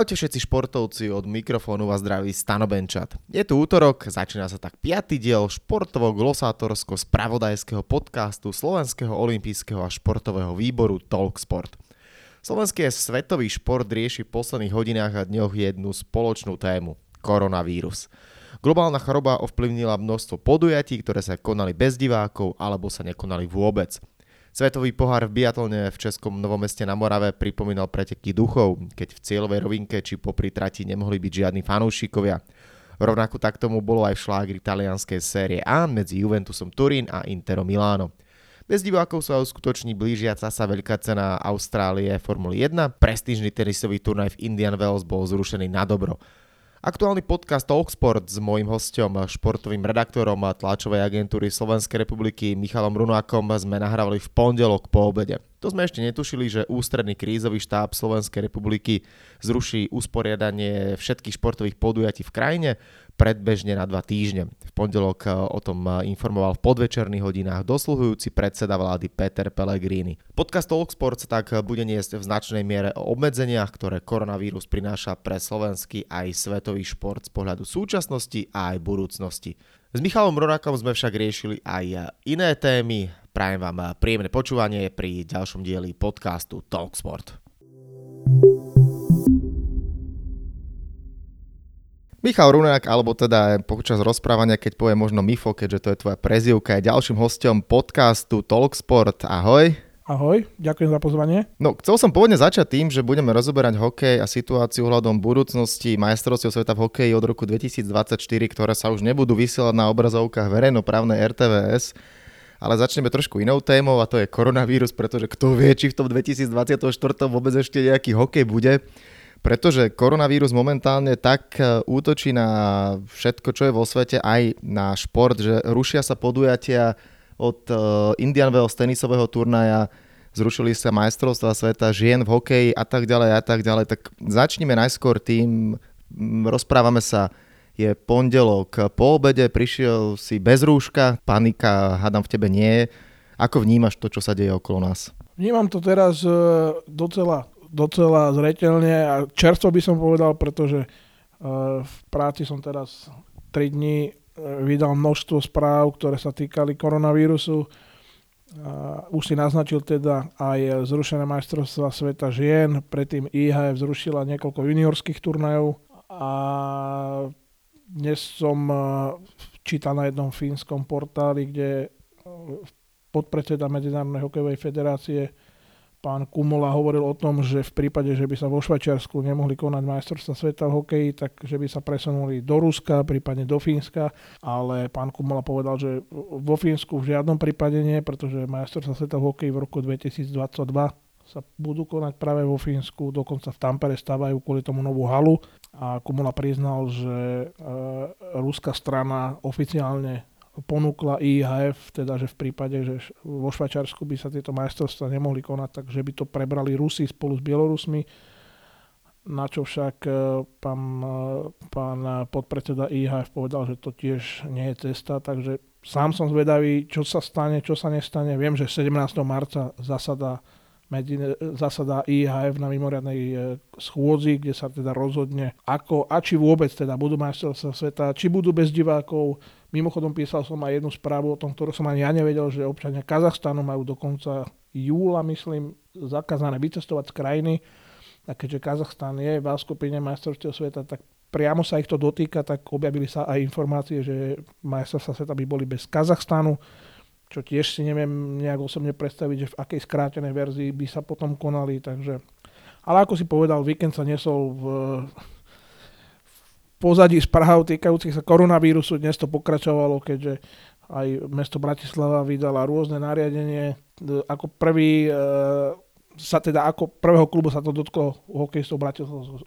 Čaute všetci športovci, od mikrofónu vás zdraví Stano Benčat. Je tu útorok, začína sa tak piatý diel športovo-glosátorsko-spravodajského podcastu Slovenského olympijského a športového výboru Talksport. Slovenský svetový šport rieši v posledných hodinách a dňoch jednu spoločnú tému – koronavírus. Globálna choroba ovplyvnila množstvo podujatí, ktoré sa konali bez divákov alebo sa nekonali vôbec – Svetový pohár v biatlone v Českom Novomeste na Morave pripomínal preteky duchov, keď v cieľovej rovinke či popri trati nemohli byť žiadni fanúšikovia. Rovnako tak tomu bolo aj v šlágri talianskej série A medzi Juventusom Turín a Interom Miláno. Bez divákov sa uskutoční blížiaca sa veľká cena Austrálie Formuly 1. Prestížny tenisový turnaj v Indian Wells bol zrušený na dobro. Aktuálny podcast Talksport s mojím hostom, športovým redaktorom tlačovej agentúry Slovenskej republiky Michalom Runákom sme nahrávali v pondelok po obede. To sme ešte netušili, že ústredný krízový štáb Slovenskej republiky zruší usporiadanie všetkých športových podujatí v krajine predbežne na dva týždne. V pondelok eh, o tom eh, informoval v podvečerných hodinách dosluhujúci predseda vlády Peter Pellegrini. Podcast Talksport tak eh, bude niesť v značnej miere o obmedzeniach, ktoré koronavírus prináša pre slovenský aj svetový šport z pohľadu súčasnosti a aj budúcnosti. S Michalom Ronakom sme však riešili aj iné témy. Prajem vám príjemné počúvanie pri ďalšom dieli podcastu Talksport. Michal Runák, alebo teda počas rozprávania, keď povie možno Mifo, keďže to je tvoja prezivka, je ďalším hostom podcastu Talksport. Ahoj. Ahoj, ďakujem za pozvanie. No, chcel som pôvodne začať tým, že budeme rozoberať hokej a situáciu hľadom budúcnosti majstrovstiev sveta v hokeji od roku 2024, ktoré sa už nebudú vysielať na obrazovkách verejnoprávnej RTVS, ale začneme trošku inou témou a to je koronavírus, pretože kto vie, či v tom 2024 vôbec ešte nejaký hokej bude pretože koronavírus momentálne tak e, útočí na všetko, čo je vo svete, aj na šport, že rušia sa podujatia od e, Indian Wells tenisového turnaja, zrušili sa majstrovstva sveta žien v hokeji a tak ďalej a tak ďalej. Tak začneme najskôr tým, rozprávame sa, je pondelok po obede, prišiel si bez rúška, panika, hádam v tebe nie. Ako vnímaš to, čo sa deje okolo nás? Vnímam to teraz e, docela docela zretelne a čerstvo by som povedal, pretože uh, v práci som teraz 3 dní uh, vydal množstvo správ, ktoré sa týkali koronavírusu. Už si naznačil teda aj zrušené majstrovstva sveta žien, predtým IHF zrušila niekoľko juniorských turnajov a dnes som čítal na jednom fínskom portáli, kde podpredseda Medzinárodnej hokejovej federácie pán Kumola hovoril o tom, že v prípade, že by sa vo Švajčiarsku nemohli konať majstrovstvá sveta v hokeji, tak že by sa presunuli do Ruska, prípadne do Fínska, ale pán Kumola povedal, že vo Fínsku v žiadnom prípade nie, pretože majstrovstvá sveta v hokeji v roku 2022 sa budú konať práve vo Fínsku, dokonca v Tampere stavajú kvôli tomu novú halu a Kumula priznal, že e, ruská strana oficiálne ponúkla IHF, teda že v prípade, že vo Švačarsku by sa tieto majstrovstvá nemohli konať, takže by to prebrali Rusi spolu s Bielorusmi, na čo však e, pán, e, pán podpredseda IHF povedal, že to tiež nie je cesta, takže sám som zvedavý, čo sa stane, čo sa nestane. Viem, že 17. marca zasada medzi, zasada IHF na mimoriadnej e, schôdzi, kde sa teda rozhodne, ako a či vôbec teda budú majstrovstvá sveta, či budú bez divákov. Mimochodom písal som aj jednu správu o tom, ktorú som ani ja nevedel, že občania Kazachstanu majú do konca júla, myslím, zakázané vycestovať z krajiny. A keďže Kazachstan je v skupine majstrovstiev sveta, tak priamo sa ich to dotýka, tak objavili sa aj informácie, že majstrovstvá sveta by boli bez Kazachstanu čo tiež si neviem nejak osobne predstaviť, že v akej skrátenej verzii by sa potom konali, takže... Ale ako si povedal, víkend sa nesol v, v pozadí správ týkajúcich sa koronavírusu, dnes to pokračovalo, keďže aj mesto Bratislava vydala rôzne nariadenie. Ako prvý e, sa teda ako prvého klubu sa to dotklo hokejistov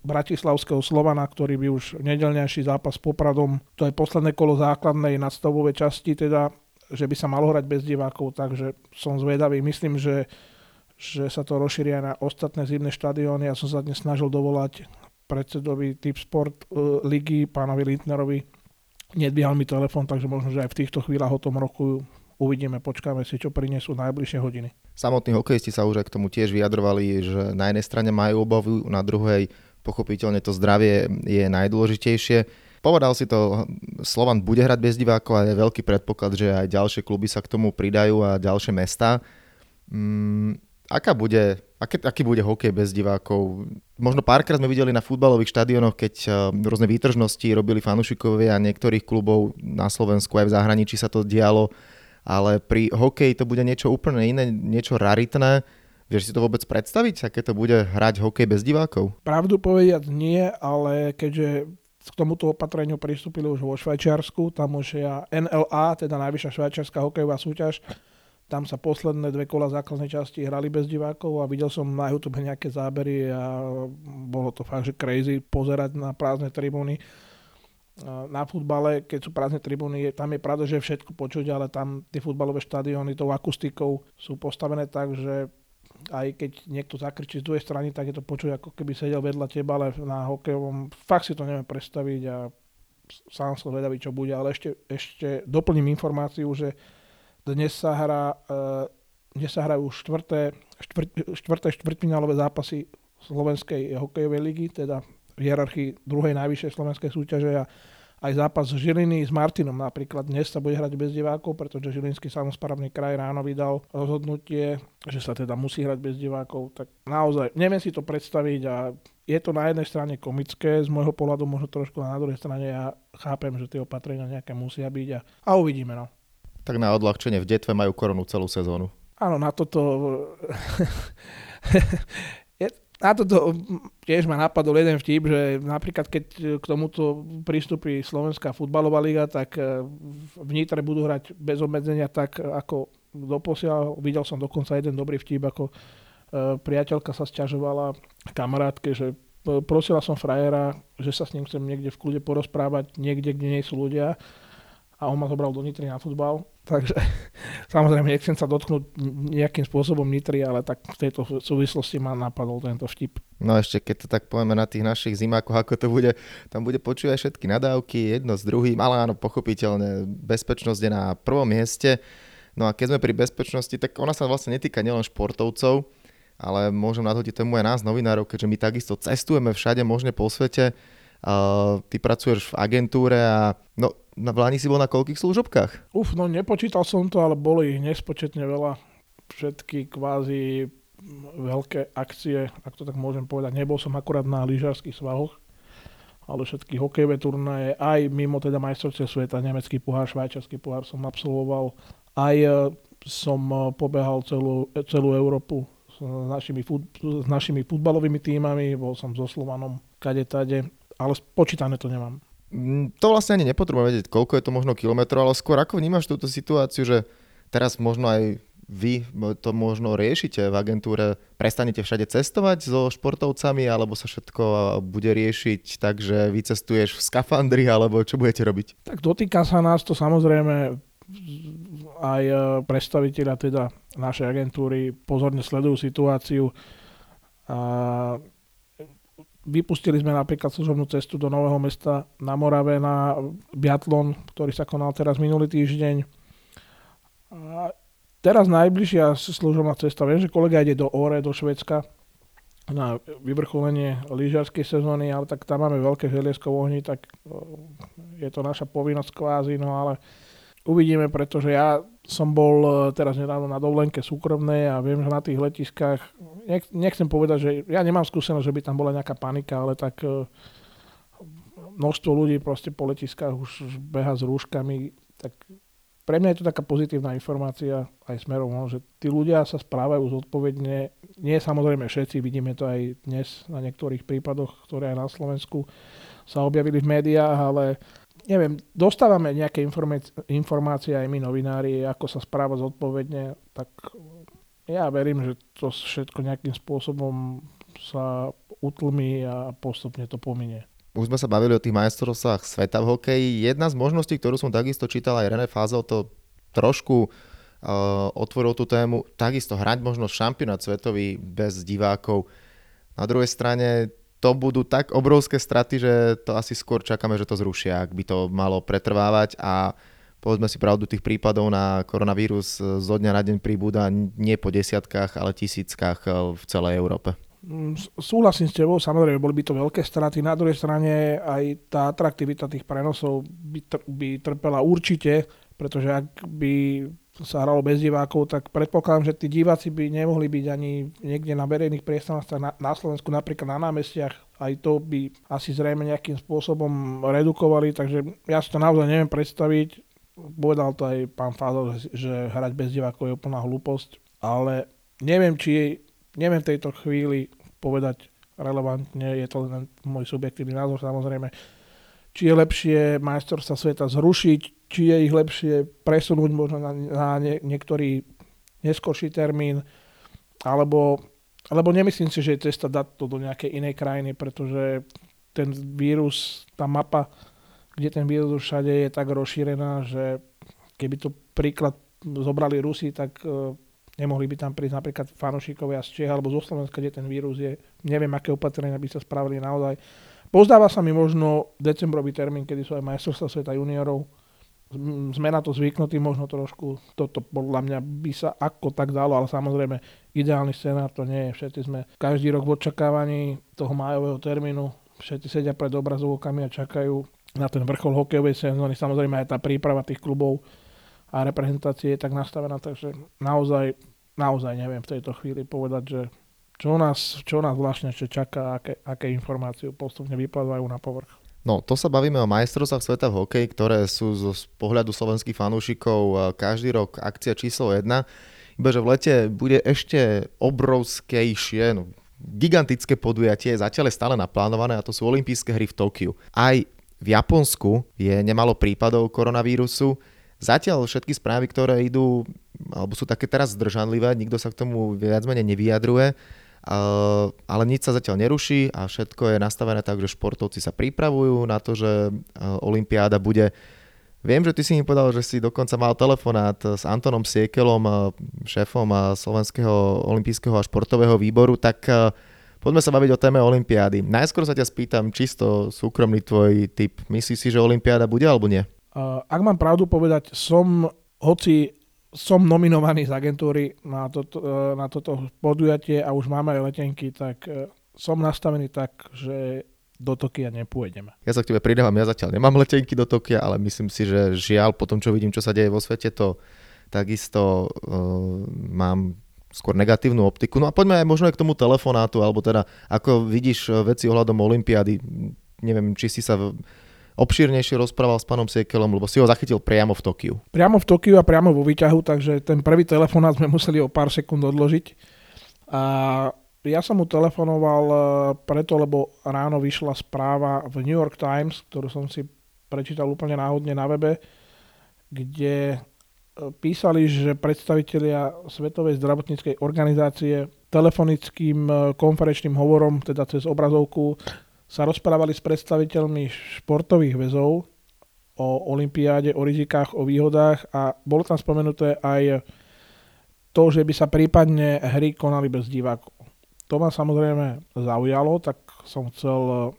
Bratislavského Slovana, ktorý by už nedelňajší zápas s Popradom, to je posledné kolo základnej nadstavovej časti, teda že by sa malo hrať bez divákov, takže som zvedavý. Myslím, že, že sa to rozšíri aj na ostatné zimné štadióny. Ja som sa dnes snažil dovolať predsedovi Tip Sport uh, ligy, pánovi Lintnerovi. Nedvíhal mi telefon, takže možno, že aj v týchto chvíľach o tom roku uvidíme, počkáme si, čo prinesú najbližšie hodiny. Samotní hokejisti sa už aj k tomu tiež vyjadrovali, že na jednej strane majú obavu, na druhej pochopiteľne to zdravie je najdôležitejšie. Povedal si to, Slovan bude hrať bez divákov a je veľký predpoklad, že aj ďalšie kluby sa k tomu pridajú a ďalšie mesta. Mm, aká bude, aký, aký bude hokej bez divákov? Možno párkrát sme videli na futbalových štadionoch, keď uh, rôzne výtržnosti robili fanúšikovia niektorých klubov na Slovensku aj v zahraničí sa to dialo, ale pri hokeji to bude niečo úplne iné, niečo raritné. Vieš si to vôbec predstaviť, aké to bude hrať hokej bez divákov? Pravdu povediať nie, ale keďže k tomuto opatreniu pristúpili už vo Švajčiarsku, tam už je NLA, teda najvyššia švajčiarská hokejová súťaž, tam sa posledné dve kola základnej časti hrali bez divákov a videl som na YouTube nejaké zábery a bolo to fakt, že crazy pozerať na prázdne tribúny. Na futbale, keď sú prázdne tribúny, tam je pravda, že všetko počuť, ale tam tie futbalové štadióny tou akustikou sú postavené tak, že aj keď niekto zakričí z druhej strany, tak je to počuť, ako keby sedel vedľa teba, ale na hokejovom fakt si to neviem predstaviť a sám som vedavý, čo bude, ale ešte, ešte doplním informáciu, že dnes sa hrá uh, dnes sa hrajú štvrté, štvrt, štvrté štvrtfinálové zápasy Slovenskej hokejovej ligy, teda v hierarchii druhej najvyššej slovenskej súťaže a aj zápas Žiliny s Martinom napríklad dnes sa bude hrať bez divákov, pretože Žilinský samozprávny kraj ráno vydal rozhodnutie, že sa teda musí hrať bez divákov. Tak naozaj, neviem si to predstaviť a je to na jednej strane komické, z môjho pohľadu možno trošku, a na druhej strane ja chápem, že tie opatrenia nejaké musia byť a, a uvidíme. No. Tak na odľahčenie v detve majú koronu celú sezónu. Áno, na toto na toto tiež ma napadol jeden vtip, že napríklad keď k tomuto prístupí Slovenská futbalová liga, tak e, v Nitre budú hrať bez obmedzenia tak ako doposiaľ. Videl som dokonca jeden dobrý vtip, ako e, priateľka sa sťažovala kamarátke, že e, prosila som frajera, že sa s ním chcem niekde v kľude porozprávať, niekde, kde nie sú ľudia a on ma zobral do Nitry na futbal. Takže samozrejme nechcem sa dotknúť nejakým spôsobom Nitry, ale tak v tejto súvislosti ma napadol tento vtip. No ešte keď to tak povieme na tých našich zimákoch, ako to bude, tam bude počúvať všetky nadávky, jedno s druhým, ale áno, pochopiteľne, bezpečnosť je na prvom mieste. No a keď sme pri bezpečnosti, tak ona sa vlastne netýka nielen športovcov, ale môžem nadhodiť tomu aj nás, novinárov, keďže my takisto cestujeme všade možne po svete. Uh, ty pracuješ v agentúre a no, na vláni si bol na koľkých služobkách? Uf, no nepočítal som to, ale boli nespočetne veľa. Všetky kvázi veľké akcie, ak to tak môžem povedať. Nebol som akurát na lyžarských svahoch, ale všetky hokejové turnaje, aj mimo teda majstrovstiev sveta, nemecký pohár, švajčiarsky pohár som absolvoval. Aj e, som e, pobehal celú, celú Európu s našimi, fut, s našimi futbalovými týmami, bol som so Slovanom kade tade, ale počítané to nemám. Mm, to vlastne ani nepotrebujem vedieť, koľko je to možno kilometrov, ale skôr ako vnímaš túto situáciu, že teraz možno aj vy to možno riešite v agentúre, prestanete všade cestovať so športovcami, alebo sa všetko bude riešiť tak, že vycestuješ v skafandri, alebo čo budete robiť? Tak dotýka sa nás to samozrejme aj e, predstaviteľa teda našej agentúry pozorne sledujú situáciu. A Vypustili sme napríklad služobnú cestu do Nového mesta na Morave na biatlon, ktorý sa konal teraz minulý týždeň. A teraz najbližšia služobná cesta, viem, že kolega ide do Ore, do Švedska na vyvrcholenie lyžiarskej sezóny, ale tak tam máme veľké želiesko v ohni, tak je to naša povinnosť kvázi, no ale Uvidíme, pretože ja som bol e, teraz nedávno na dovolenke súkromnej a viem, že na tých letiskách, nech, nechcem povedať, že ja nemám skúsenosť, že by tam bola nejaká panika, ale tak e, množstvo ľudí proste po letiskách už beha s rúškami, tak pre mňa je to taká pozitívna informácia aj smerom, no, že tí ľudia sa správajú zodpovedne. Nie samozrejme všetci, vidíme to aj dnes na niektorých prípadoch, ktoré aj na Slovensku sa objavili v médiách, ale neviem, dostávame nejaké informácie aj my novinári, ako sa správa zodpovedne, tak ja verím, že to všetko nejakým spôsobom sa utlmí a postupne to pominie. Už sme sa bavili o tých majstrovstvách sveta v hokeji. Jedna z možností, ktorú som takisto čítal aj René Fázol, to trošku uh, otvoril tú tému, takisto hrať možno šampionát svetový bez divákov. Na druhej strane to budú tak obrovské straty, že to asi skôr čakáme, že to zrušia, ak by to malo pretrvávať a povedzme si pravdu, tých prípadov na koronavírus zo dňa na deň príbuda nie po desiatkách, ale tisíckach eh, v celej Európe. Mm, súhlasím s tebou, samozrejme, boli by to veľké straty. Na druhej strane aj tá atraktivita tých prenosov by, tr- by trpela určite, pretože ak by sa hralo bez divákov, tak predpokladám, že tí diváci by nemohli byť ani niekde na verejných priestoroch na, na Slovensku, napríklad na námestiach. Aj to by asi zrejme nejakým spôsobom redukovali, takže ja si to naozaj neviem predstaviť. Povedal to aj pán Fádor, že hrať bez divákov je úplná hlúposť, ale neviem, či neviem v tejto chvíli povedať relevantne, je to len môj subjektívny názor samozrejme, či je lepšie majstrovstva sveta zrušiť, či je ich lepšie presunúť možno na, na nie, niektorý neskorší termín, alebo, alebo nemyslím si, že je cesta dať to do nejakej inej krajiny, pretože ten vírus, tá mapa, kde ten vírus všade je tak rozšírená, že keby to príklad zobrali Rusi, tak uh, Nemohli by tam prísť napríklad fanošikovia z Čech alebo zo Slovenska, kde ten vírus je. Neviem, aké opatrenia by sa spravili naozaj. Pozdáva sa mi možno decembrový termín, kedy sú aj majstrovstvá sveta juniorov. Sme na to zvyknutí možno trošku. Toto podľa mňa by sa ako tak dalo, ale samozrejme ideálny scenár to nie je. Všetci sme každý rok v očakávaní toho májového termínu. Všetci sedia pred obrazovkami a čakajú na ten vrchol hokejovej sezóny. Samozrejme aj tá príprava tých klubov a reprezentácie je tak nastavená, takže naozaj, naozaj neviem v tejto chvíli povedať, že čo nás, čo nás vlastne čaká, aké, aké informácie postupne vyplavajú na povrch. No, to sa bavíme o majstrovstvách sveta v hokeji, ktoré sú zo pohľadu slovenských fanúšikov každý rok akcia číslo 1. Iba, že v lete bude ešte obrovskejšie, no, gigantické podujatie, zatiaľ je stále naplánované a to sú olympijské hry v Tokiu. Aj v Japonsku je nemalo prípadov koronavírusu. Zatiaľ všetky správy, ktoré idú, alebo sú také teraz zdržanlivé, nikto sa k tomu viac menej nevyjadruje, ale nič sa zatiaľ neruší a všetko je nastavené tak, že športovci sa pripravujú na to, že Olympiáda bude Viem, že ty si mi povedal, že si dokonca mal telefonát s Antonom Siekelom, šéfom Slovenského olympijského a športového výboru, tak poďme sa baviť o téme Olympiády. Najskôr sa ťa spýtam čisto súkromný tvoj typ. Myslíš si, že Olympiáda bude alebo nie? Ak mám pravdu povedať, som, hoci som nominovaný z agentúry na toto, e, na toto podujatie a už máme aj letenky, tak e, som nastavený tak, že do Tokia nepôjdeme. Ja sa k tebe pridávam, ja zatiaľ nemám letenky do Tokia, ale myslím si, že žiaľ, po tom, čo vidím, čo sa deje vo svete, to takisto uh, mám skôr negatívnu optiku. No a poďme aj možno aj k tomu telefonátu, alebo teda ako vidíš veci ohľadom Olympiády. Neviem, či si sa obšírnejšie rozprával s pánom Siekelom, lebo si ho zachytil priamo v Tokiu. Priamo v Tokiu a priamo vo výťahu, takže ten prvý telefonát sme museli o pár sekúnd odložiť. A ja som mu telefonoval e, preto, lebo ráno vyšla správa v New York Times, ktorú som si prečítal úplne náhodne na webe, kde e, písali, že predstavitelia Svetovej zdravotníckej organizácie telefonickým e, konferenčným hovorom, teda cez obrazovku, sa rozprávali s predstaviteľmi športových väzov o olympiáde, o rizikách, o výhodách a bolo tam spomenuté aj to, že by sa prípadne hry konali bez divákov. To ma samozrejme zaujalo, tak som chcel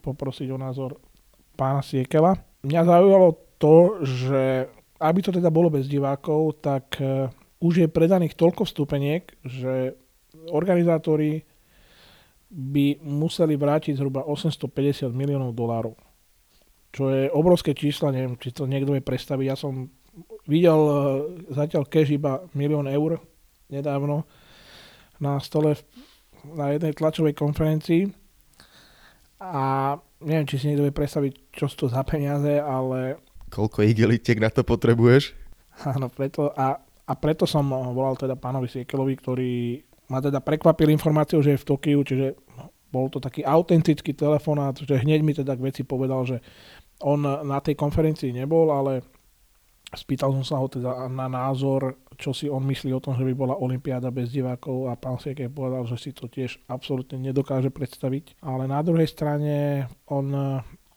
poprosiť o názor pána Siekela. Mňa zaujalo to, že aby to teda bolo bez divákov, tak už je predaných toľko vstupeniek, že organizátori by museli vrátiť zhruba 850 miliónov dolárov. Čo je obrovské číslo, neviem, či to niekto vie predstaviť. Ja som videl eh, zatiaľ cash iba milión eur nedávno na stole na jednej tlačovej konferencii a neviem, či si niekto vie predstaviť, čo sú to za peniaze, ale... Koľko igelitiek na to potrebuješ? Áno, preto, a, a preto som volal teda pánovi Siekelovi, ktorý ma teda prekvapil informáciou, že je v Tokiu, čiže bol to taký autentický telefonát, že hneď mi teda k veci povedal, že on na tej konferencii nebol, ale spýtal som sa ho teda na názor, čo si on myslí o tom, že by bola Olympiáda bez divákov a pán Sieke povedal, že si to tiež absolútne nedokáže predstaviť. Ale na druhej strane on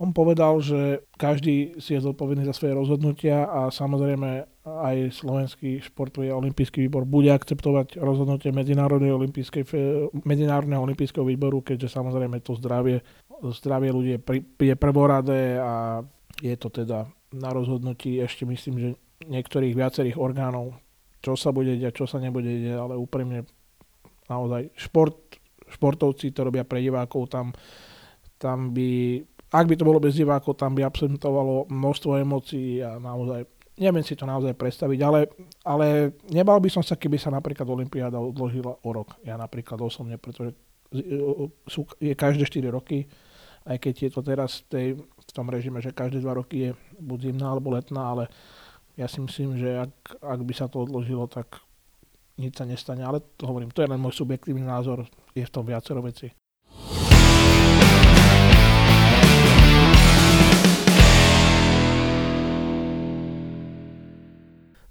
on povedal, že každý si je zodpovedný za svoje rozhodnutia a samozrejme aj slovenský športový olimpijský výbor bude akceptovať rozhodnutie Medzinárodného olimpijskej, Medzinárodného olimpijského výboru, keďže samozrejme to zdravie, zdravie ľudí je prvoradé a je to teda na rozhodnutí. Ešte myslím, že niektorých viacerých orgánov, čo sa bude diať, čo sa nebude diať, ale úprimne naozaj šport, športovci to robia pre divákov, tam, tam by, ak by to bolo bez divákov, tam by absentovalo množstvo emócií a naozaj neviem si to naozaj predstaviť, ale, ale nebal by som sa, keby sa napríklad Olympiáda odložila o rok. Ja napríklad osobne, pretože sú, je každé 4 roky, aj keď je to teraz v, tej, v tom režime, že každé 2 roky je buď zimná alebo letná, ale ja si myslím, že ak, ak by sa to odložilo, tak nič sa nestane. Ale to hovorím, to je len môj subjektívny názor, je v tom viacero veci.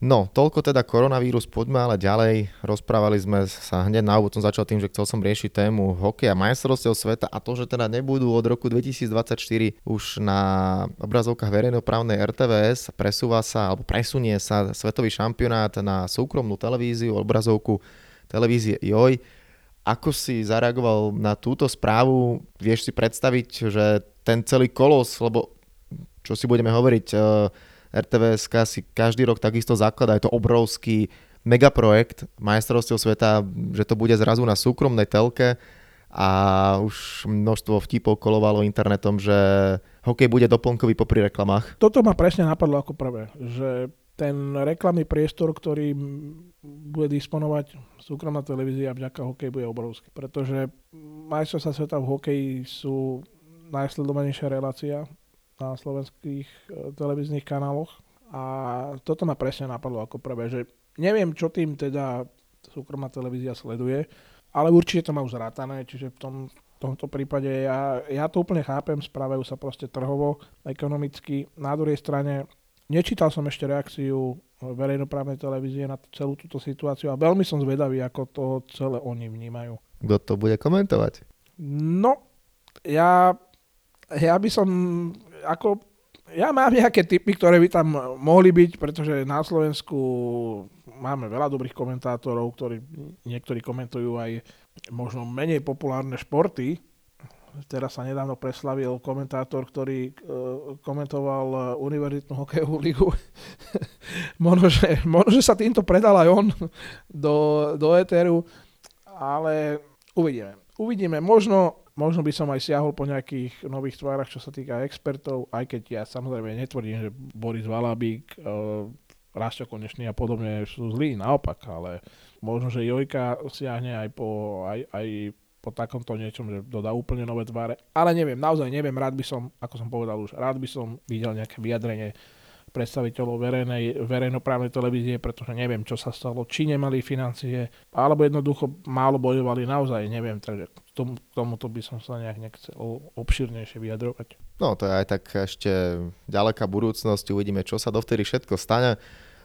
No, toľko teda koronavírus, poďme ale ďalej. Rozprávali sme sa hneď na úvod, som začal tým, že chcel som riešiť tému hokeja majstrovstiev sveta a to, že teda nebudú od roku 2024 už na obrazovkách verejnoprávnej RTVS, presúva sa, alebo presunie sa svetový šampionát na súkromnú televíziu, obrazovku televízie JOJ. Ako si zareagoval na túto správu? Vieš si predstaviť, že ten celý kolos, lebo čo si budeme hovoriť, RTVS si každý rok takisto zakladá, je to obrovský megaprojekt majstrovstiev sveta, že to bude zrazu na súkromnej telke. A už množstvo vtipov kolovalo internetom, že hokej bude doplnkový popri reklamách. Toto ma presne napadlo ako prvé, že ten reklamný priestor, ktorý bude disponovať súkromná televízia vďaka hokej bude obrovský, pretože majstrovstvá sveta v hokeji sú najsledovanejšia relácia na slovenských e, televíznych kanáloch a toto ma presne napadlo ako prvé, že neviem, čo tým teda súkromná televízia sleduje, ale určite to má už zrátané, čiže v tom, tomto prípade ja, ja to úplne chápem, správajú sa proste trhovo, ekonomicky. Na druhej strane nečítal som ešte reakciu verejnoprávnej televízie na celú túto situáciu a veľmi som zvedavý, ako to celé oni vnímajú. Kto to bude komentovať? No, ja, ja by som ako ja mám nejaké typy, ktoré by tam mohli byť, pretože na Slovensku máme veľa dobrých komentátorov, ktorí niektorí komentujú aj možno menej populárne športy. Teraz sa nedávno preslavil komentátor, ktorý uh, komentoval univerzitnú hokejovú ligu. možno, že, možno, že sa týmto predal aj on do, do Eteru, ale uvidíme. Uvidíme. Možno Možno by som aj siahol po nejakých nových tvárach, čo sa týka expertov, aj keď ja samozrejme netvrdím, že Boris Valabík, uh, Rašťo Konečný a podobne sú zlí, naopak, ale možno, že Jojka siahne aj po, aj, aj po takomto niečom, že dodá úplne nové tváre. Ale neviem, naozaj neviem, rád by som, ako som povedal už, rád by som videl nejaké vyjadrenie predstaviteľov verejnej, verejnoprávnej televízie, pretože neviem, čo sa stalo, či nemali financie, alebo jednoducho málo bojovali, naozaj neviem, takže k tomu, tomuto by som sa nejak nechcel obširnejšie vyjadrovať. No to je aj tak ešte ďaleká budúcnosť, uvidíme, čo sa dovtedy všetko stane,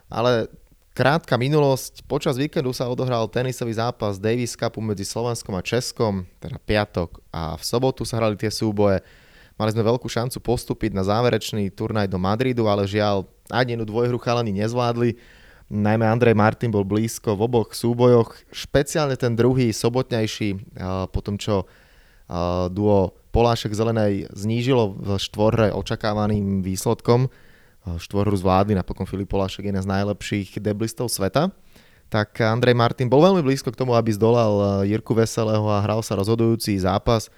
ale Krátka minulosť. Počas víkendu sa odohral tenisový zápas Davis Cupu medzi Slovenskom a Českom, teda piatok a v sobotu sa hrali tie súboje. Mali sme veľkú šancu postúpiť na záverečný turnaj do Madridu, ale žiaľ, ani jednu dvojhru chalani nezvládli. Najmä Andrej Martin bol blízko v oboch súbojoch, špeciálne ten druhý, sobotnejší, po tom, čo duo Polášek Zelenej znížilo v štvorre očakávaným výsledkom. Štvorhru zvládli, napokon Filip Polášek je jeden z najlepších deblistov sveta tak Andrej Martin bol veľmi blízko k tomu, aby zdolal Jirku Veselého a hral sa rozhodujúci zápas.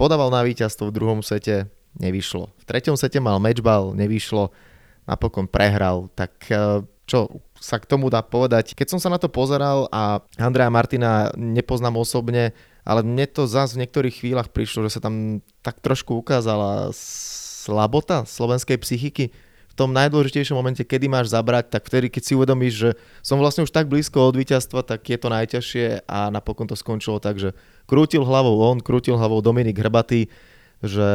Podával na víťazstvo v druhom sete, nevyšlo. V treťom sete mal matchball, nevyšlo, napokon prehral. Tak e, čo sa k tomu dá povedať? Keď som sa na to pozeral a Andrea Martina nepoznám osobne, ale mne to zase v niektorých chvíľach prišlo, že sa tam tak trošku ukázala slabota slovenskej psychiky v tom najdôležitejšom momente, kedy máš zabrať, tak vtedy, keď si uvedomíš, že som vlastne už tak blízko od víťazstva, tak je to najťažšie a napokon to skončilo tak, že krútil hlavou on, krútil hlavou Dominik Hrbatý, že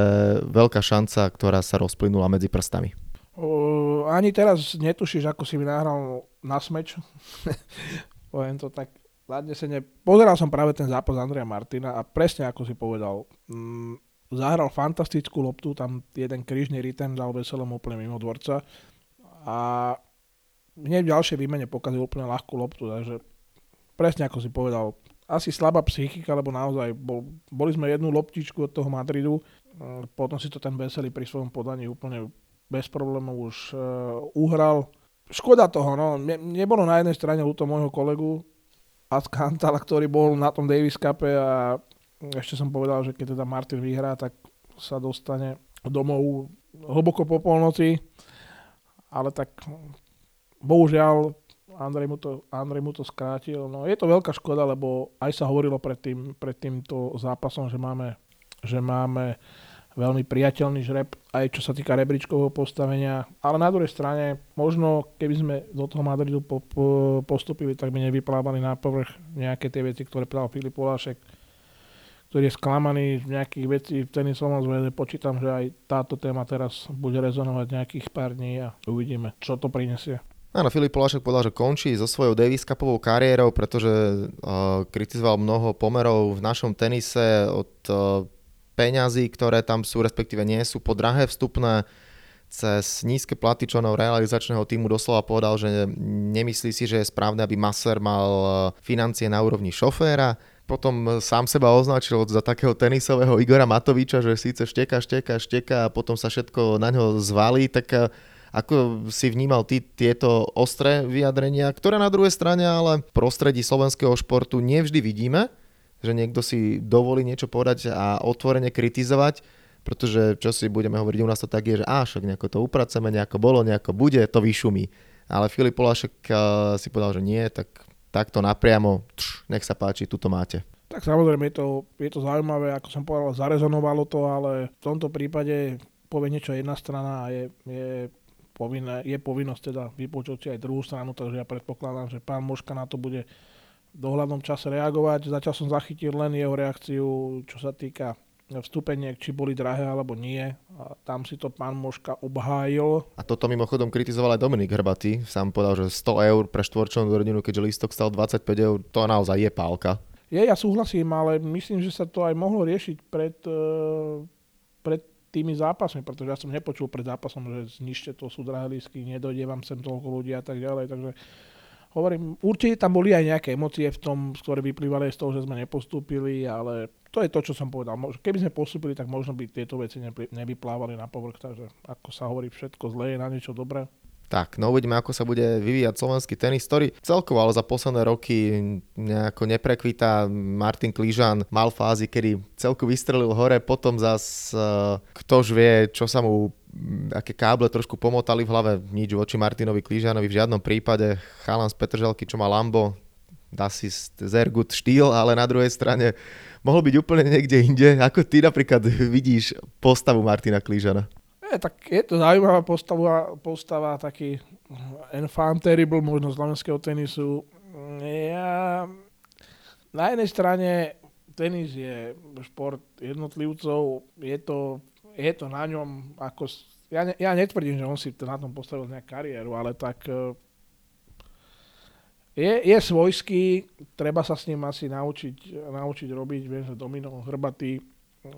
veľká šanca, ktorá sa rozplynula medzi prstami. Uh, ani teraz netušíš, ako si mi nahral na smeč. Poviem to tak nadnesene. Pozeral som práve ten zápas Andreja Martina a presne ako si povedal, mm, zahral fantastickú loptu, tam jeden krížny return dal veselému úplne mimo dvorca a hneď v ďalšej výmene pokazil úplne ľahkú loptu, takže presne ako si povedal, asi slabá psychika, lebo naozaj bol, boli sme jednu loptičku od toho Madridu, mm, potom si to ten Veselý pri svojom podaní úplne bez problémov už uh, uhral. Škoda toho, no. Ne, nebolo na jednej strane toho môjho kolegu Askantala, ktorý bol na tom Davis Cupe a ešte som povedal, že keď teda Martin vyhrá, tak sa dostane domov hlboko po polnoci, ale tak bohužiaľ Andrej mu, to, Andrej mu to skrátil. No je to veľká škoda, lebo aj sa hovorilo pred, tým, pred týmto zápasom, že máme, že máme veľmi priateľný žreb, aj čo sa týka rebríčkového postavenia. Ale na druhej strane, možno keby sme do toho Madridu po, po, postupili, tak by nevyplávali na povrch nejaké tie veci, ktoré povedal Filip Polášek, ktorý je sklamaný z nejakých vecí v tenisovom zväze. Počítam, že aj táto téma teraz bude rezonovať nejakých pár dní a uvidíme, čo to prinesie. Áno, Filip Polášek povedal, že končí so svojou Davis Cupovou kariérou, pretože uh, kritizoval mnoho pomerov v našom tenise od uh, peňazí, ktoré tam sú, respektíve nie sú, po drahé vstupné, cez nízke platy členov realizačného týmu doslova povedal, že nemyslí si, že je správne, aby Maser mal e, financie na úrovni šoféra. Potom sám seba označil za takého tenisového Igora Matoviča, že síce šteka, šteka, šteka a potom sa všetko na ňo zvalí, tak ako si vnímal ty tieto ostré vyjadrenia, ktoré na druhej strane ale v prostredí slovenského športu nevždy vidíme, že niekto si dovolí niečo povedať a otvorene kritizovať, pretože čo si budeme hovoriť u nás to tak je, že á, však nejako to upraceme, nejako bolo, nejako bude, to vyšumí. Ale Filip Polášek eh, si povedal, že nie, tak takto napriamo, tš, nech sa páči, tuto máte. Tak samozrejme je to, je to zaujímavé, ako som povedal, zarezonovalo to, ale v tomto prípade povie niečo jedna strana a je, je, povinné, je povinnosť teda vypočuť si aj druhú stranu, takže ja predpokladám, že pán Moška na to bude dohľadnom čase reagovať. Zatiaľ som zachytil len jeho reakciu, čo sa týka vstupeniek, či boli drahé alebo nie. A tam si to pán Moška obhájil. A toto mimochodom kritizoval aj Dominik Hrbatý. Sám povedal, že 100 eur pre štvorčlenú rodinu, keďže listok stal 25 eur, to naozaj je pálka. Je, ja súhlasím, ale myslím, že sa to aj mohlo riešiť pred, pred tými zápasmi, pretože ja som nepočul pred zápasom, že znište to sú drahé lístky, nedojde vám sem toľko ľudí a tak ďalej, takže hovorím, určite tam boli aj nejaké emócie v tom, ktoré vyplývali z toho, že sme nepostúpili, ale to je to, čo som povedal. Keby sme postúpili, tak možno by tieto veci nevyplávali na povrch, takže ako sa hovorí, všetko zlé je na niečo dobré. Tak, no uvidíme, ako sa bude vyvíjať slovenský tenis, ktorý celkovo ale za posledné roky nejako neprekvita. Martin Klížan mal fázy, kedy celku vystrelil hore, potom zas uh, ktož vie, čo sa mu aké káble trošku pomotali v hlave, nič voči Martinovi Klížanovi v žiadnom prípade. Chalan z Petržalky, čo má Lambo, dá si Zergut štýl, ale na druhej strane mohol byť úplne niekde inde. Ako ty napríklad vidíš postavu Martina Klížana? Je, tak je to zaujímavá postava, postava taký enfant terrible možno slovenského tenisu. Ja, na jednej strane tenis je šport jednotlivcov, je to je to na ňom, ako, ja, ne, ja netvrdím, že on si na tom postavil nejakú kariéru, ale tak e, je, je svojský, treba sa s ním asi naučiť, naučiť robiť, viem, že Domino Hrbatý,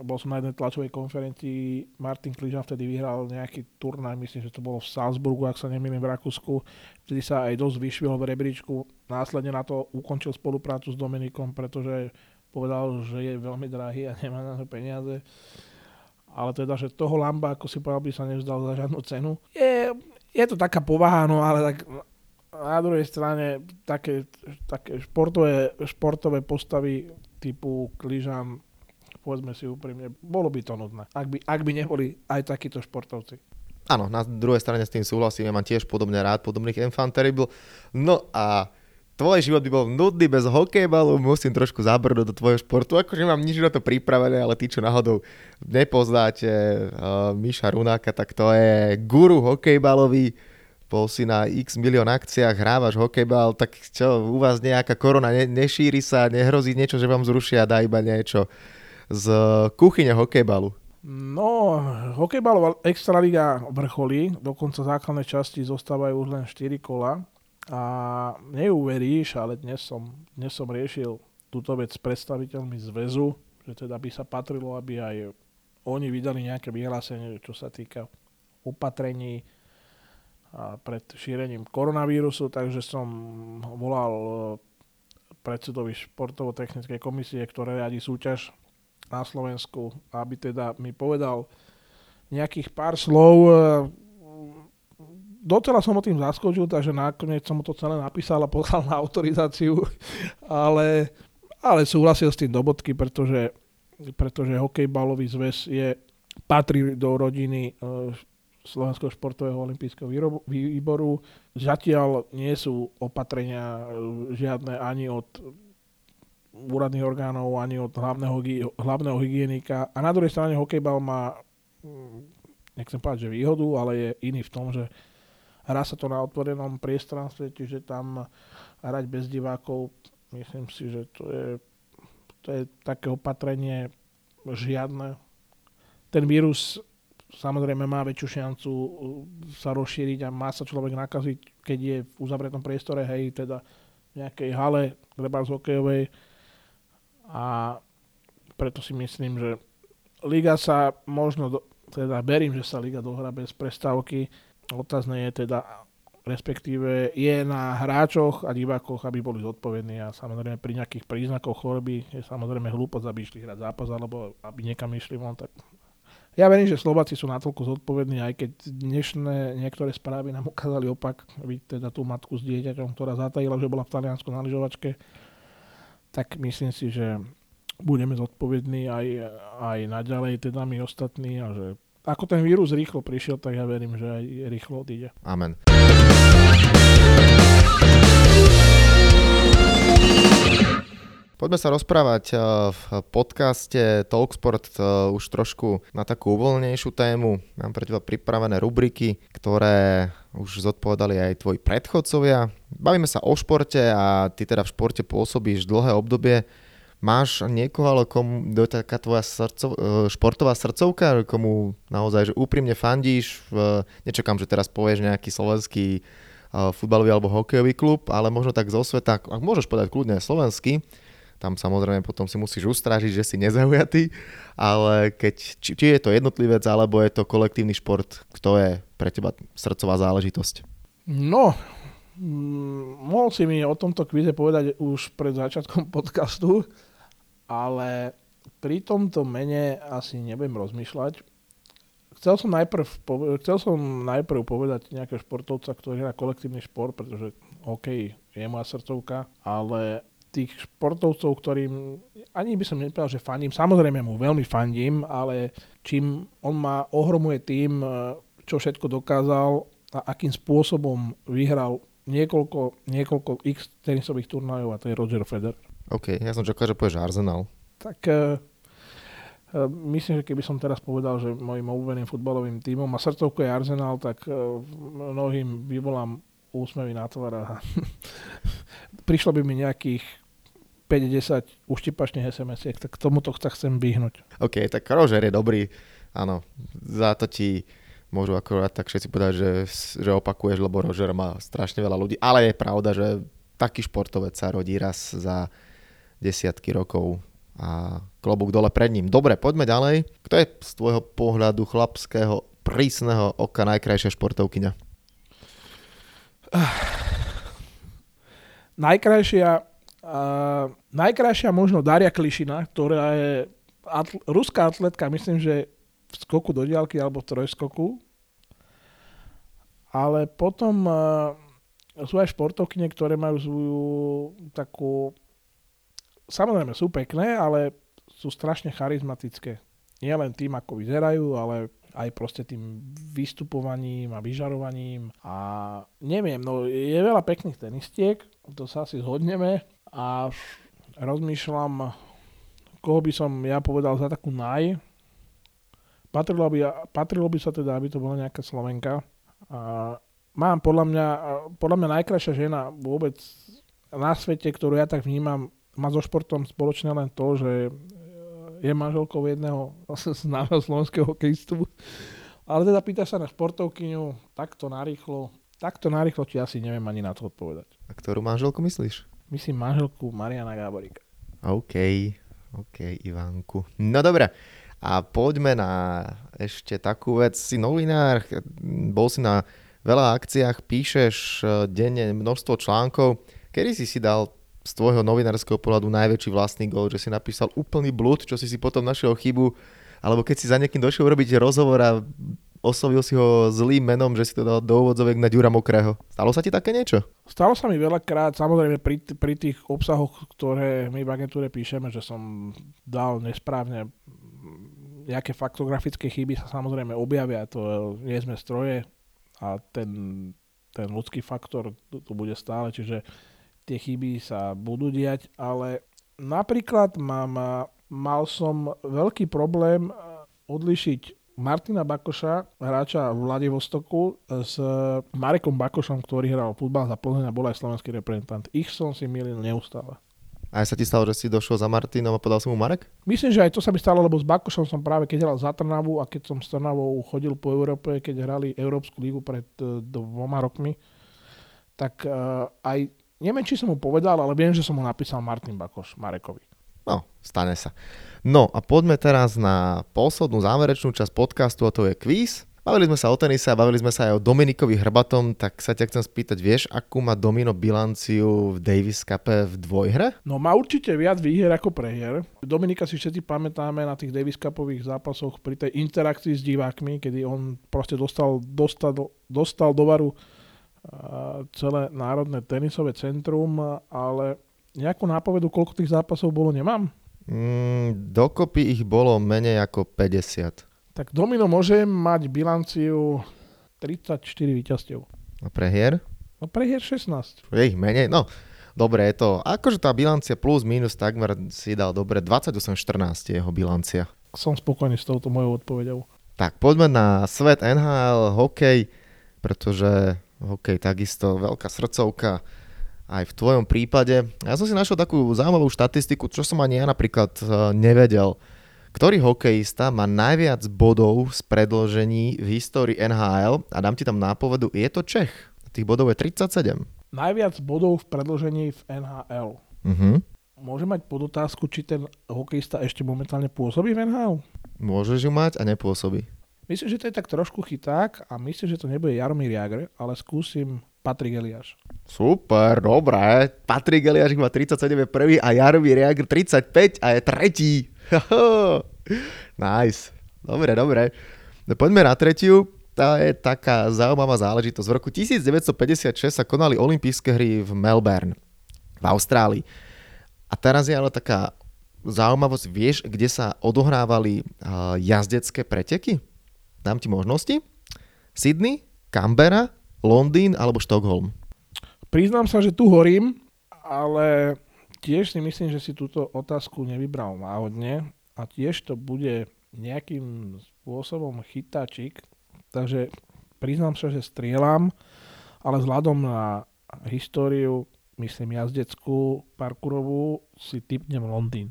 bol som na jednej tlačovej konferencii, Martin Kližan vtedy vyhral nejaký turnaj, myslím, že to bolo v Salzburgu, ak sa nemýlim v Rakúsku, vtedy sa aj dosť vyšvil v rebríčku, následne na to ukončil spoluprácu s Dominikom, pretože povedal, že je veľmi drahý a nemá na to peniaze ale teda, že toho Lamba, ako si povedal, by sa nevzdal za žiadnu cenu. Je, je to taká povaha, no ale tak na druhej strane také, také športové, športové postavy typu Kližan, povedzme si úprimne, bolo by to nudné, ak by, ak by neboli aj takíto športovci. Áno, na druhej strane s tým súhlasím, ja mám tiež podobne rád, podobných enfant. No a tvoj život by bol nudný bez hokejbalu, musím trošku zabrnúť do tvojho športu. Akože mám nič na to pripravené, ale tí, čo náhodou nepoznáte uh, Miša Runáka, tak to je guru hokejbalový. Bol si na x milión akciách, hrávaš hokejbal, tak čo, u vás nejaká korona ne, nešíri sa, nehrozí niečo, že vám zrušia, dá iba niečo z kuchyne hokejbalu. No, hokejbalová extraliga vrcholí, dokonca základné časti zostávajú už len 4 kola a neuveríš, ale dnes som, dnes som riešil túto vec s predstaviteľmi zväzu, že teda by sa patrilo, aby aj oni vydali nejaké vyhlásenie, čo sa týka opatrení pred šírením koronavírusu, takže som volal predsedovi športovo-technickej komisie, ktoré riadi súťaž na Slovensku, aby teda mi povedal nejakých pár slov e, docela som o tým zaskočil, takže nakoniec som mu to celé napísal a poslal na autorizáciu, ale, ale súhlasil s tým do bodky, pretože pretože hokejbalový zväz je, patrí do rodiny uh, Slovenského športového olympijského výboru. Zatiaľ nie sú opatrenia žiadne ani od úradných orgánov, ani od hlavného, hlavného hygienika. A na druhej strane hokejbal má, mm, nechcem povedať, že výhodu, ale je iný v tom, že hrá sa to na otvorenom priestranstve, čiže tam hrať bez divákov, myslím si, že to je, to je také opatrenie žiadne. Ten vírus samozrejme má väčšiu šancu uh, sa rozšíriť a má sa človek nakaziť, keď je v uzavretom priestore, hej, teda v nejakej hale, treba z hokejovej, a preto si myslím, že liga sa možno, do, teda verím, že sa liga dohrá bez prestávky. Otázne je teda, respektíve je na hráčoch a divákoch, aby boli zodpovední a samozrejme pri nejakých príznakoch choroby je samozrejme hlúposť, aby išli hrať zápas alebo aby niekam išli von, tak ja verím, že Slováci sú natoľko zodpovední, aj keď dnešné niektoré správy nám ukázali opak, vidíte teda tú matku s dieťaťom, ktorá zatajila, že bola v Taliansku na lyžovačke tak myslím si, že budeme zodpovední aj, aj naďalej, teda my ostatní a že ako ten vírus rýchlo prišiel, tak ja verím, že aj rýchlo odíde. Amen. Poďme sa rozprávať eh, v podcaste Talksport eh, už trošku na takú uvoľnejšiu tému. Mám pre teba pripravené rubriky, ktoré už zodpovedali aj tvoji predchodcovia. Bavíme sa o športe a ty teda v športe pôsobíš dlhé obdobie. Máš niekoho, ale komu, je taká tvoja srdcov, eh, športová srdcovka, komu naozaj že úprimne fandíš? Nečakám, že teraz povieš nejaký slovenský futbalový alebo hokejový klub, ale možno tak zo sveta, ak môžeš povedať kľudne slovenský, tam samozrejme potom si musíš ustražiť, že si nezaujatý, ale keď, či, či je to jednotlivec alebo je to kolektívny šport, kto je pre teba srdcová záležitosť? No, mm, mohol si mi o tomto kvíze povedať už pred začiatkom podcastu, ale pri tomto mene asi nebudem rozmýšľať. Chcel som, najprv, chcel som najprv povedať nejakého športovca, ktorý na kolektívny šport, pretože OK, je moja srdcovka, ale tých športovcov, ktorým ani by som nepovedal, že fandím, samozrejme mu veľmi fandím, ale čím on má, ohromuje tým, e, čo všetko dokázal a akým spôsobom vyhral niekoľko, niekoľko x tenisových turnajov a to je Roger Federer. OK, ja som čakal, že povieš Arsenal. Tak uh, uh, myslím, že keby som teraz povedal, že môjim obľúbeným futbalovým tímom a srdcovku je Arsenal, tak uh, mnohým vyvolám úsmevy na tvár a prišlo by mi nejakých 5-10 uštipačných SMS-iek, tak tomuto sa chcem vyhnúť. OK, tak Roger je dobrý, áno, za to ti môžu akorát tak všetci povedať, že, že opakuješ, lebo Roger má strašne veľa ľudí, ale je pravda, že taký športovec sa rodí raz za desiatky rokov a klobúk dole pred ním. Dobre, poďme ďalej. Kto je z tvojho pohľadu chlapského, prísneho oka najkrajšia športovkyňa? Najkrajšia Najkrajšia možno Daria Klišina, ktorá je atl- ruská atletka, myslím, že v skoku do diálky alebo v trojskoku. Ale potom uh, sú aj športovkyne, ktoré majú svoju takú... Samozrejme sú pekné, ale sú strašne charizmatické. Nie len tým, ako vyzerajú, ale aj proste tým vystupovaním a vyžarovaním. A neviem, no je veľa pekných tenistiek, to sa asi zhodneme, a rozmýšľam, koho by som ja povedal za takú naj. Patrilo by, patrilo by sa teda, aby to bola nejaká Slovenka. A mám podľa mňa, podľa mňa najkrajšia žena vôbec na svete, ktorú ja tak vnímam, má so športom spoločne len to, že je manželkou jedného známeho slovenského hokejistu. Ale teda pýta sa na športovkyňu, takto narýchlo, takto narýchlo ti asi neviem ani na to odpovedať. A ktorú manželku myslíš? Myslím manželku Mariana Gáborika. OK, OK, Ivánku. No dobre, a poďme na ešte takú vec. Si novinár, bol si na veľa akciách, píšeš e, denne množstvo článkov. Kedy si si dal z tvojho novinárskeho pohľadu najväčší vlastný gol, že si napísal úplný blúd, čo si si potom našiel chybu, alebo keď si za niekým došiel urobiť rozhovor a oslovil si ho zlým menom, že si to dal do úvodzoviek na Ďura Mokrého. Stalo sa ti také niečo? Stalo sa mi veľakrát, samozrejme pri, pri tých obsahoch, ktoré my v agentúre píšeme, že som dal nesprávne nejaké faktografické chyby sa samozrejme objavia, to nie sme stroje a ten, ten ľudský faktor tu, tu bude stále, čiže tie chyby sa budú diať, ale napríklad mám, mal som veľký problém odlišiť Martina Bakoša, hráča v Vladivostoku, s Marekom Bakošom, ktorý hral futbal za Plzeň a bol aj slovenský reprezentant. Ich som si milil neustále. A sa ti stalo, že si došiel za Martinom a podal som mu Marek? Myslím, že aj to sa mi stalo, lebo s Bakošom som práve keď hral za Trnavu a keď som s Trnavou chodil po Európe, keď hrali Európsku lígu pred uh, dvoma rokmi, tak uh, aj, neviem, či som mu povedal, ale viem, že som mu napísal Martin Bakoš Marekovi. No, stane sa. No a poďme teraz na poslednú záverečnú časť podcastu a to je quiz. Bavili sme sa o tenise a bavili sme sa aj o Dominikovi Hrbatom, tak sa ťa chcem spýtať, vieš, akú má Domino bilanciu v Davis Cup v dvojhre? No má určite viac výhier ako prehier. Dominika si všetci pamätáme na tých Davis Cupových zápasoch pri tej interakcii s divákmi, kedy on proste dostal, dostal, dostal do varu celé národné tenisové centrum, ale nejakú nápovedu, koľko tých zápasov bolo, nemám. Mm, dokopy ich bolo menej ako 50. Tak Domino môže mať bilanciu 34 víťazstiev. A prehier? No prehier 16. Je ich menej? No, dobre je to. Akože tá bilancia plus minus takmer si dal dobre. 28-14 je jeho bilancia. Som spokojný s touto mojou odpovedou. Tak poďme na svet NHL, hokej, pretože hokej takisto veľká srdcovka aj v tvojom prípade. Ja som si našiel takú zaujímavú štatistiku, čo som ani ja napríklad e, nevedel. Ktorý hokejista má najviac bodov z predložení v histórii NHL a dám ti tam nápovedu, je to Čech. Tých bodov je 37. Najviac bodov v predložení v NHL. Uh-huh. Môže mať podotázku, či ten hokejista ešte momentálne pôsobí v NHL? Môžeš ju mať a nepôsobí. Myslím, že to je tak trošku chyták a myslím, že to nebude Jaromír Jagr, ale skúsim Patrik Eliáš. Super, dobré. Patrik Eliáš má 37 je prvý a Jaromír Jagr 35 a je tretí. nice. Dobre, dobre. No, poďme na tretiu. Tá je taká zaujímavá záležitosť. V roku 1956 sa konali olympijské hry v Melbourne, v Austrálii. A teraz je ale taká zaujímavosť. Vieš, kde sa odohrávali jazdecké preteky? Dám ti možnosti. Sydney, Canberra, Londýn alebo Štokholm? Priznám sa, že tu horím, ale tiež si myslím, že si túto otázku nevybral náhodne a tiež to bude nejakým spôsobom chytáčik, takže priznám sa, že strieľam, ale vzhľadom na históriu, myslím jazdeckú, parkurovú, si typnem Londýn.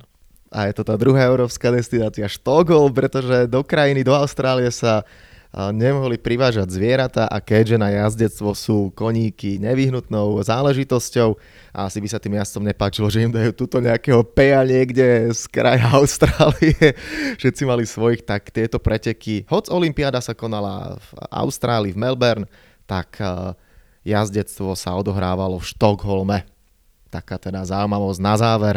A je to tá druhá európska destinácia Štokholm, pretože do krajiny, do Austrálie sa nemohli privážať zvieratá a keďže na jazdectvo sú koníky nevyhnutnou záležitosťou a asi by sa tým jazdcom nepáčilo, že im dajú tuto nejakého peja niekde z kraja Austrálie, všetci mali svojich, tak tieto preteky, hoď Olympiáda sa konala v Austrálii, v Melbourne, tak jazdectvo sa odohrávalo v Štokholme. Taká teda zaujímavosť na záver.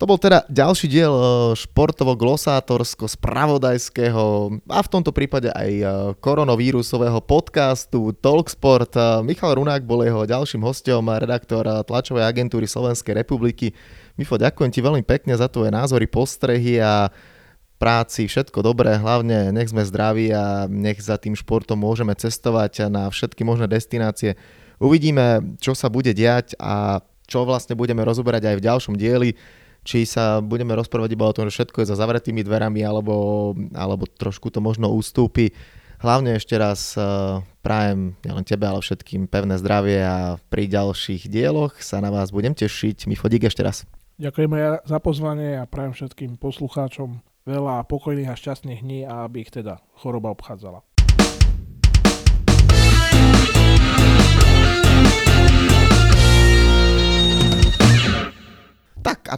To bol teda ďalší diel e, športovo-glosátorsko-spravodajského a v tomto prípade aj e, koronavírusového podcastu Talksport. E, Michal Runák bol jeho ďalším hostom, redaktor tlačovej agentúry Slovenskej republiky. Mifo, ďakujem ti veľmi pekne za tvoje názory, postrehy a práci, všetko dobré, hlavne nech sme zdraví a nech za tým športom môžeme cestovať na všetky možné destinácie. Uvidíme, čo sa bude diať a čo vlastne budeme rozoberať aj v ďalšom dieli či sa budeme rozprávať iba o tom, že všetko je za zavretými dverami, alebo, alebo trošku to možno ústúpi. Hlavne ešte raz uh, prajem nielen tebe, ale všetkým pevné zdravie a pri ďalších dieloch sa na vás budem tešiť. Mi fodík ešte raz. Ďakujem aj za pozvanie a prajem všetkým poslucháčom veľa pokojných a šťastných dní a aby ich teda choroba obchádzala.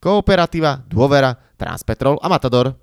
Kooperativa, Dôvera, Transpetrol a Matador.